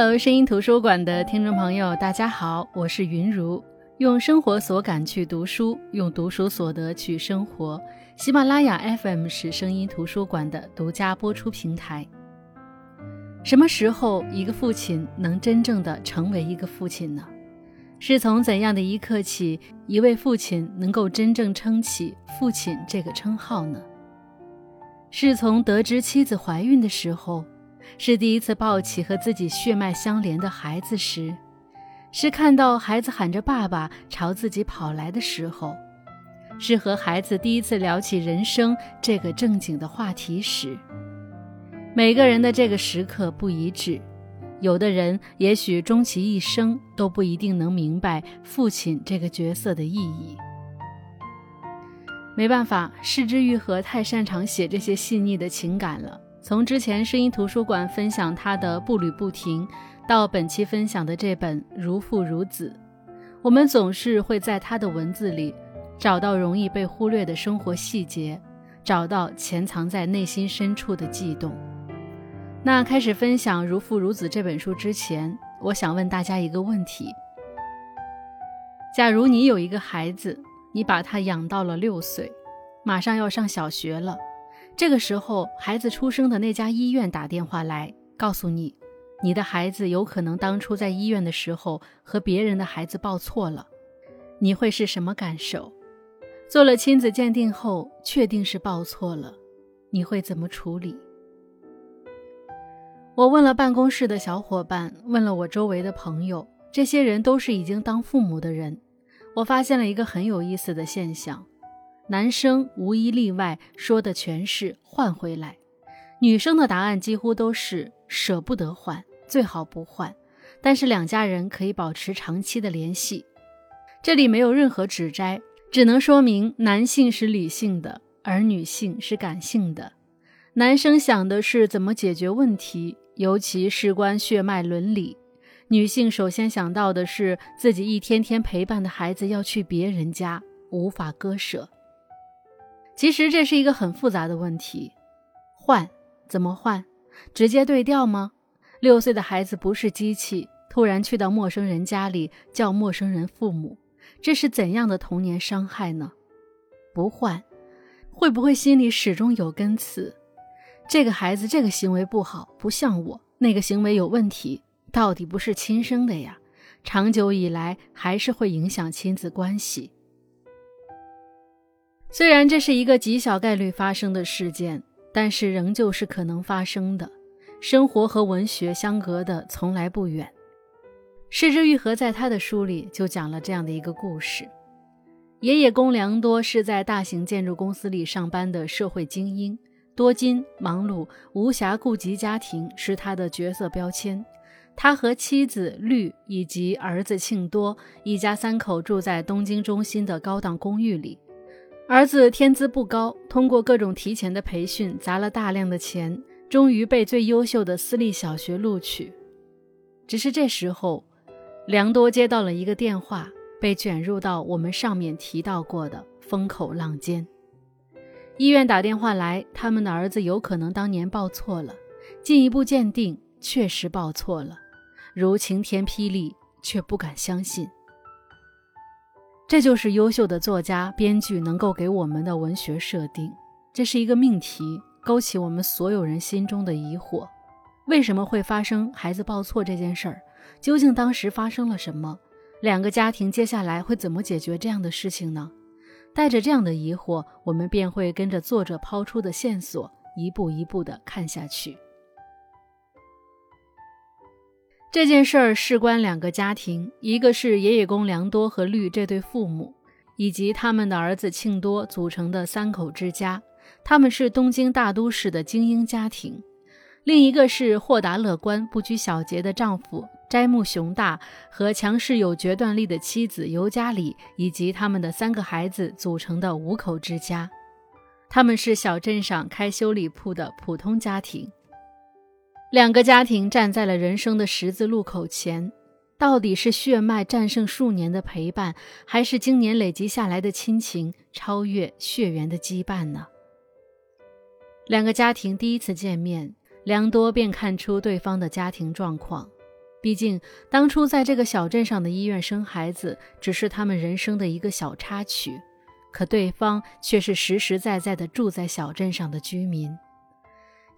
Hello，声音图书馆的听众朋友，大家好，我是云如，用生活所感去读书，用读书所得去生活。喜马拉雅 FM 是声音图书馆的独家播出平台。什么时候一个父亲能真正的成为一个父亲呢？是从怎样的一刻起，一位父亲能够真正撑起父亲这个称号呢？是从得知妻子怀孕的时候，是第一次抱起和自己血脉相连的孩子时，是看到孩子喊着爸爸朝自己跑来的时候，是和孩子第一次聊起人生这个正经的话题时。每个人的这个时刻不一致。有的人也许终其一生都不一定能明白父亲这个角色的意义。没办法，失之愈合太擅长写这些细腻的情感了。从之前声音图书馆分享他的步履不停，到本期分享的这本《如父如子》，我们总是会在他的文字里找到容易被忽略的生活细节，找到潜藏在内心深处的悸动。那开始分享《如父如子》这本书之前，我想问大家一个问题：假如你有一个孩子，你把他养到了六岁，马上要上小学了，这个时候孩子出生的那家医院打电话来，告诉你，你的孩子有可能当初在医院的时候和别人的孩子抱错了，你会是什么感受？做了亲子鉴定后，确定是抱错了，你会怎么处理？我问了办公室的小伙伴，问了我周围的朋友，这些人都是已经当父母的人。我发现了一个很有意思的现象：男生无一例外说的全是换回来，女生的答案几乎都是舍不得换，最好不换。但是两家人可以保持长期的联系。这里没有任何指摘，只能说明男性是理性的，而女性是感性的。男生想的是怎么解决问题。尤其事关血脉伦理，女性首先想到的是自己一天天陪伴的孩子要去别人家，无法割舍。其实这是一个很复杂的问题，换怎么换？直接对调吗？六岁的孩子不是机器，突然去到陌生人家里叫陌生人父母，这是怎样的童年伤害呢？不换，会不会心里始终有根刺？这个孩子这个行为不好，不像我那个行为有问题，到底不是亲生的呀？长久以来还是会影响亲子关系。虽然这是一个极小概率发生的事件，但是仍旧是可能发生的。生活和文学相隔的从来不远。失之愈合在他的书里就讲了这样的一个故事：爷爷公良多是在大型建筑公司里上班的社会精英。多金、忙碌、无暇顾及家庭是他的角色标签。他和妻子绿以及儿子庆多一家三口住在东京中心的高档公寓里。儿子天资不高，通过各种提前的培训，砸了大量的钱，终于被最优秀的私立小学录取。只是这时候，良多接到了一个电话，被卷入到我们上面提到过的风口浪尖。医院打电话来，他们的儿子有可能当年报错了。进一步鉴定，确实报错了，如晴天霹雳，却不敢相信。这就是优秀的作家、编剧能够给我们的文学设定。这是一个命题，勾起我们所有人心中的疑惑：为什么会发生孩子报错这件事儿？究竟当时发生了什么？两个家庭接下来会怎么解决这样的事情呢？带着这样的疑惑，我们便会跟着作者抛出的线索一步一步地看下去。这件事儿事关两个家庭，一个是爷爷公良多和绿这对父母，以及他们的儿子庆多组成的三口之家，他们是东京大都市的精英家庭；另一个是豁达乐观、不拘小节的丈夫。斋木雄大和强势有决断力的妻子尤加里以及他们的三个孩子组成的五口之家，他们是小镇上开修理铺的普通家庭。两个家庭站在了人生的十字路口前，到底是血脉战胜数年的陪伴，还是经年累积下来的亲情超越血缘的羁绊呢？两个家庭第一次见面，良多便看出对方的家庭状况。毕竟当初在这个小镇上的医院生孩子，只是他们人生的一个小插曲，可对方却是实实在在的住在小镇上的居民。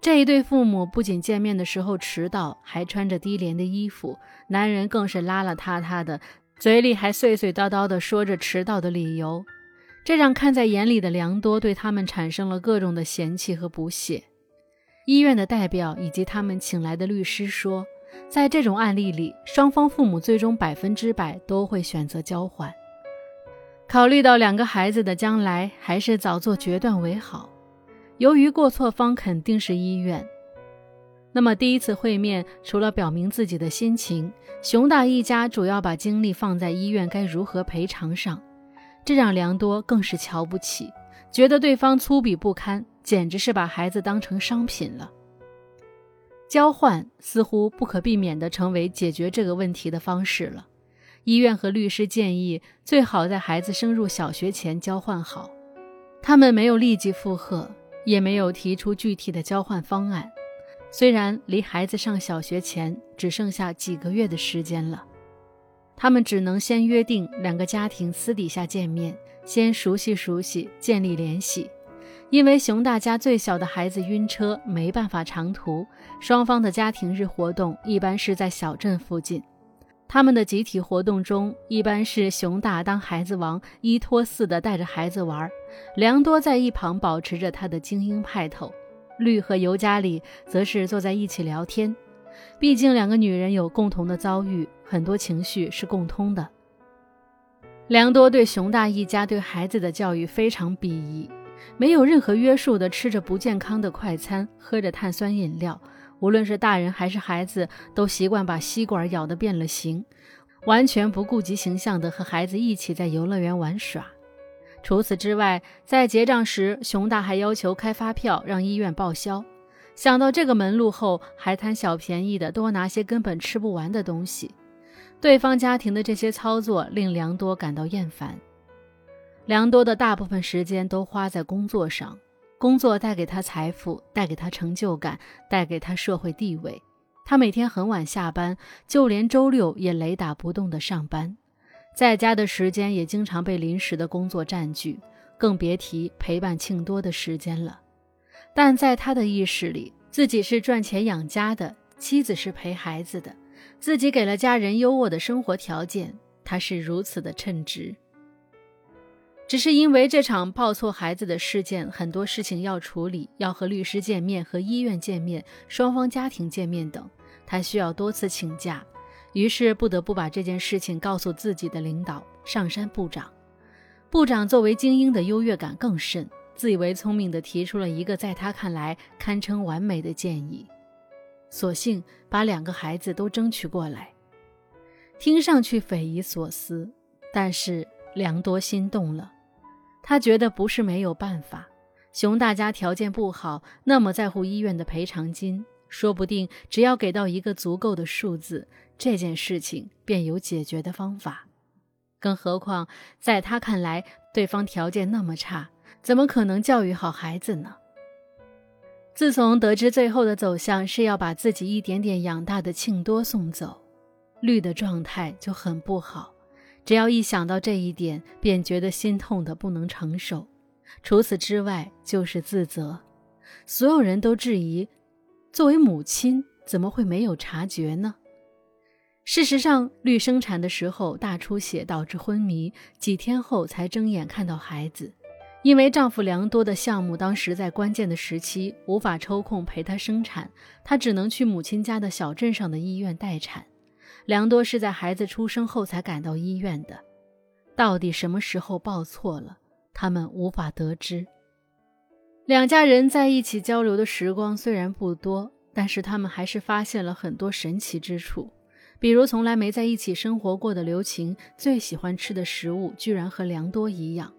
这一对父母不仅见面的时候迟到，还穿着低廉的衣服，男人更是邋邋遢遢的，嘴里还碎碎叨叨的说着迟到的理由，这让看在眼里的良多对他们产生了各种的嫌弃和不屑。医院的代表以及他们请来的律师说，在这种案例里，双方父母最终百分之百都会选择交换。考虑到两个孩子的将来，还是早做决断为好。由于过错方肯定是医院，那么第一次会面除了表明自己的心情，熊大一家主要把精力放在医院该如何赔偿上，这让良多更是瞧不起，觉得对方粗鄙不堪，简直是把孩子当成商品了。交换似乎不可避免地成为解决这个问题的方式了。医院和律师建议，最好在孩子升入小学前交换好。他们没有立即附和。也没有提出具体的交换方案。虽然离孩子上小学前只剩下几个月的时间了，他们只能先约定两个家庭私底下见面，先熟悉熟悉，建立联系。因为熊大家最小的孩子晕车，没办法长途，双方的家庭日活动一般是在小镇附近。他们的集体活动中，一般是熊大当孩子王，依托似的带着孩子玩；良多在一旁保持着他的精英派头。绿和尤加里则是坐在一起聊天。毕竟两个女人有共同的遭遇，很多情绪是共通的。良多对熊大一家对孩子的教育非常鄙夷，没有任何约束的吃着不健康的快餐，喝着碳酸饮料。无论是大人还是孩子，都习惯把吸管咬得变了形，完全不顾及形象的和孩子一起在游乐园玩耍。除此之外，在结账时，熊大还要求开发票让医院报销。想到这个门路后，还贪小便宜的多拿些根本吃不完的东西。对方家庭的这些操作令良多感到厌烦。良多的大部分时间都花在工作上。工作带给他财富，带给他成就感，带给他社会地位。他每天很晚下班，就连周六也雷打不动的上班。在家的时间也经常被临时的工作占据，更别提陪伴庆多的时间了。但在他的意识里，自己是赚钱养家的，妻子是陪孩子的，自己给了家人优渥的生活条件，他是如此的称职。只是因为这场抱错孩子的事件，很多事情要处理，要和律师见面、和医院见面、双方家庭见面等，他需要多次请假，于是不得不把这件事情告诉自己的领导上山部长。部长作为精英的优越感更甚，自以为聪明地提出了一个在他看来堪称完美的建议，索性把两个孩子都争取过来。听上去匪夷所思，但是良多心动了。他觉得不是没有办法，熊大家条件不好，那么在乎医院的赔偿金，说不定只要给到一个足够的数字，这件事情便有解决的方法。更何况在他看来，对方条件那么差，怎么可能教育好孩子呢？自从得知最后的走向是要把自己一点点养大的庆多送走，绿的状态就很不好。只要一想到这一点，便觉得心痛的不能承受。除此之外，就是自责。所有人都质疑，作为母亲怎么会没有察觉呢？事实上，绿生产的时候大出血导致昏迷，几天后才睁眼看到孩子。因为丈夫良多的项目当时在关键的时期，无法抽空陪她生产，她只能去母亲家的小镇上的医院待产。良多是在孩子出生后才赶到医院的，到底什么时候报错了，他们无法得知。两家人在一起交流的时光虽然不多，但是他们还是发现了很多神奇之处，比如从来没在一起生活过的刘晴最喜欢吃的食物居然和良多一样。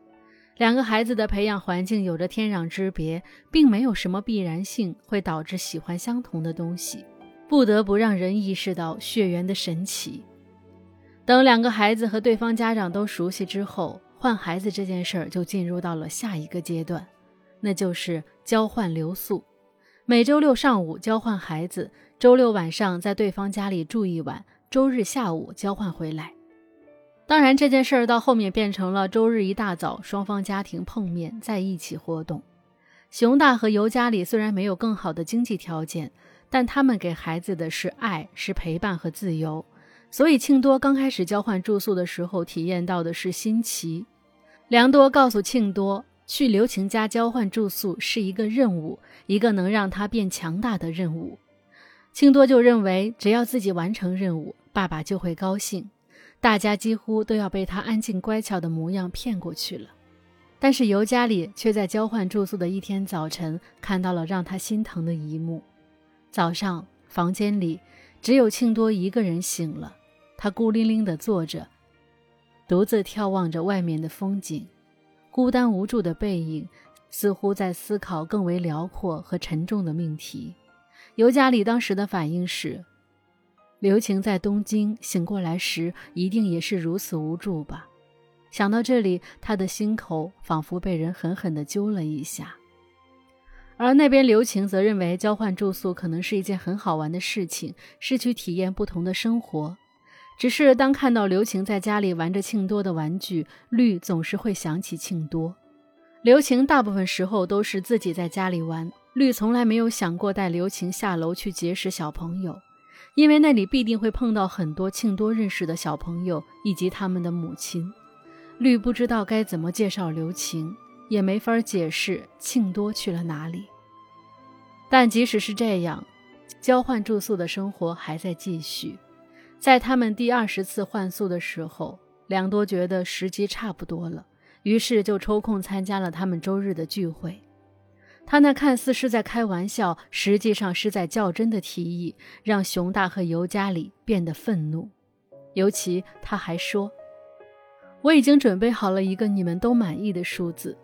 两个孩子的培养环境有着天壤之别，并没有什么必然性会导致喜欢相同的东西。不得不让人意识到血缘的神奇。等两个孩子和对方家长都熟悉之后，换孩子这件事儿就进入到了下一个阶段，那就是交换留宿。每周六上午交换孩子，周六晚上在对方家里住一晚，周日下午交换回来。当然，这件事儿到后面变成了周日一大早双方家庭碰面，在一起活动。熊大和尤家里虽然没有更好的经济条件，但他们给孩子的是爱、是陪伴和自由。所以庆多刚开始交换住宿的时候，体验到的是新奇。梁多告诉庆多，去刘晴家交换住宿是一个任务，一个能让他变强大的任务。庆多就认为，只要自己完成任务，爸爸就会高兴。大家几乎都要被他安静乖巧的模样骗过去了。但是尤加里却在交换住宿的一天早晨，看到了让他心疼的一幕。早上，房间里只有庆多一个人醒了，他孤零零地坐着，独自眺望着外面的风景，孤单无助的背影，似乎在思考更为辽阔和沉重的命题。尤加里当时的反应是：刘晴在东京醒过来时，一定也是如此无助吧？想到这里，他的心口仿佛被人狠狠地揪了一下。而那边刘晴则认为交换住宿可能是一件很好玩的事情，是去体验不同的生活。只是当看到刘晴在家里玩着庆多的玩具，绿总是会想起庆多。刘晴大部分时候都是自己在家里玩。绿从来没有想过带刘晴下楼去结识小朋友，因为那里必定会碰到很多庆多认识的小朋友以及他们的母亲。绿不知道该怎么介绍刘晴，也没法解释庆多去了哪里。但即使是这样，交换住宿的生活还在继续。在他们第二十次换宿的时候，梁多觉得时机差不多了，于是就抽空参加了他们周日的聚会。他那看似是在开玩笑，实际上是在较真的提议，让熊大和尤加里变得愤怒。尤其他还说：“我已经准备好了一个你们都满意的数字，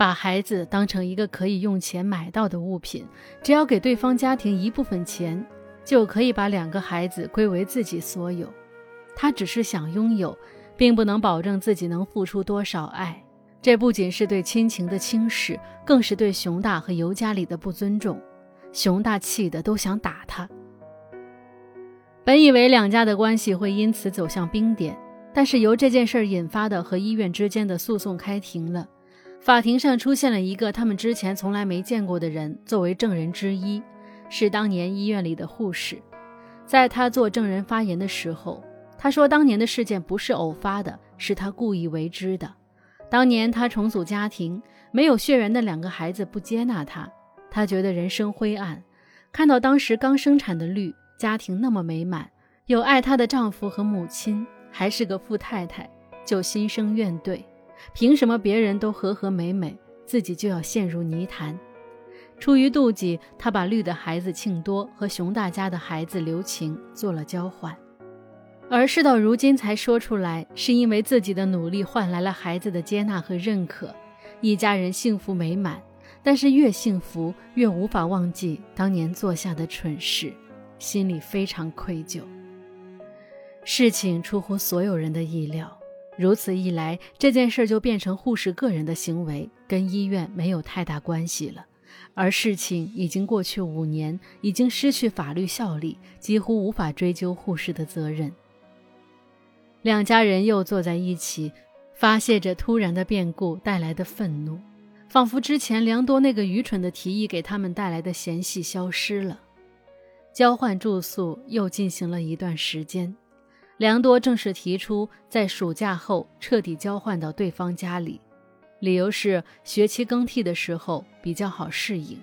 把孩子当成一个可以用钱买到的物品，只要给对方家庭一部分钱，就可以把两个孩子归为自己所有。他只是想拥有，并不能保证自己能付出多少爱。”这不仅是对亲情的轻视，更是对熊大和尤加里的不尊重。熊大气得都想打他。本以为两家的关系会因此走向冰点，但是由这件事引发的和医院之间的诉讼开庭了。法庭上出现了一个他们之前从来没见过的人作为证人之一，是当年医院里的护士。在他做证人发言的时候，他说当年的事件不是偶发的，是他故意为之的。当年他重组家庭，没有血缘的两个孩子不接纳他，他觉得人生灰暗。看到当时刚生产的绿家庭那么美满，有爱她的丈夫和母亲，还是个富太太，就心生怨怼。凭什么别人都和和美美，自己就要陷入泥潭？出于妒忌，他把绿的孩子庆多和熊大家的孩子刘晴做了交换。而事到如今才说出来，是因为自己的努力换来了孩子的接纳和认可，一家人幸福美满。但是越幸福越无法忘记当年做下的蠢事，心里非常愧疚。事情出乎所有人的意料，如此一来，这件事就变成护士个人的行为，跟医院没有太大关系了。而事情已经过去五年，已经失去法律效力，几乎无法追究护士的责任。两家人又坐在一起，发泄着突然的变故带来的愤怒，仿佛之前梁多那个愚蠢的提议给他们带来的嫌隙消失了。交换住宿又进行了一段时间，梁多正式提出在暑假后彻底交换到对方家里，理由是学期更替的时候比较好适应。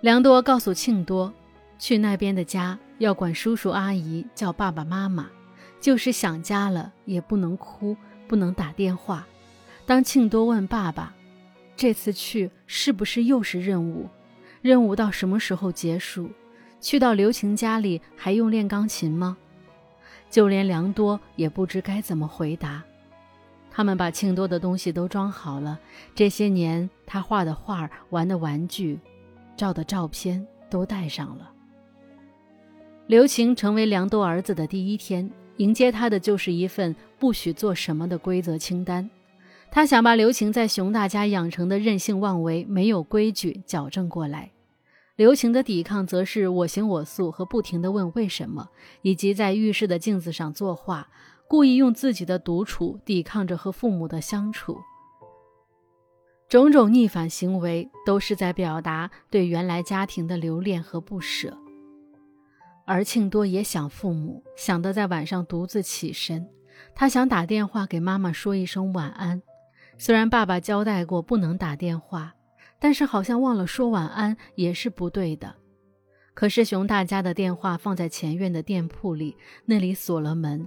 梁多告诉庆多，去那边的家要管叔叔阿姨叫爸爸妈妈。就是想家了也不能哭，不能打电话。当庆多问爸爸：“这次去是不是又是任务？任务到什么时候结束？去到刘晴家里还用练钢琴吗？”就连良多也不知该怎么回答。他们把庆多的东西都装好了，这些年他画的画、玩的玩具、照的照片都带上了。刘晴成为良多儿子的第一天。迎接他的就是一份不许做什么的规则清单。他想把刘晴在熊大家养成的任性妄为、没有规矩矫正过来。刘晴的抵抗则是我行我素和不停地问为什么，以及在浴室的镜子上作画，故意用自己的独处抵抗着和父母的相处。种种逆反行为都是在表达对原来家庭的留恋和不舍。而庆多也想父母，想得在晚上独自起身，他想打电话给妈妈说一声晚安。虽然爸爸交代过不能打电话，但是好像忘了说晚安也是不对的。可是熊大家的电话放在前院的店铺里，那里锁了门。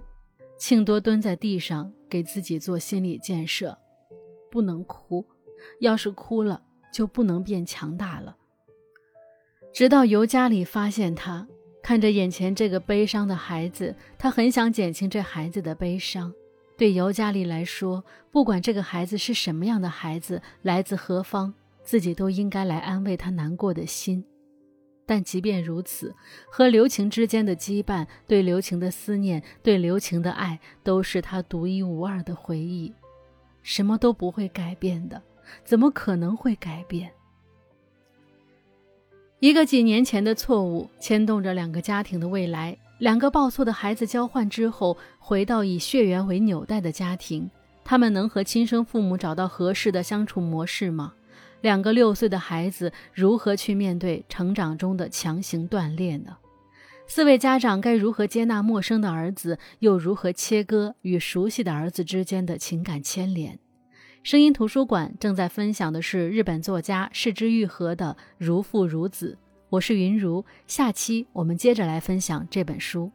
庆多蹲在地上给自己做心理建设，不能哭。要是哭了，就不能变强大了。直到尤加里发现他，看着眼前这个悲伤的孩子，他很想减轻这孩子的悲伤。对尤加里来说，不管这个孩子是什么样的孩子，来自何方，自己都应该来安慰他难过的心。但即便如此，和刘晴之间的羁绊，对刘晴的思念，对刘晴的爱，都是他独一无二的回忆，什么都不会改变的。怎么可能会改变？一个几年前的错误牵动着两个家庭的未来。两个抱错的孩子交换之后，回到以血缘为纽带的家庭，他们能和亲生父母找到合适的相处模式吗？两个六岁的孩子如何去面对成长中的强行断裂呢？四位家长该如何接纳陌生的儿子，又如何切割与熟悉的儿子之间的情感牵连？声音图书馆正在分享的是日本作家市之愈合的《如父如子》，我是云如，下期我们接着来分享这本书。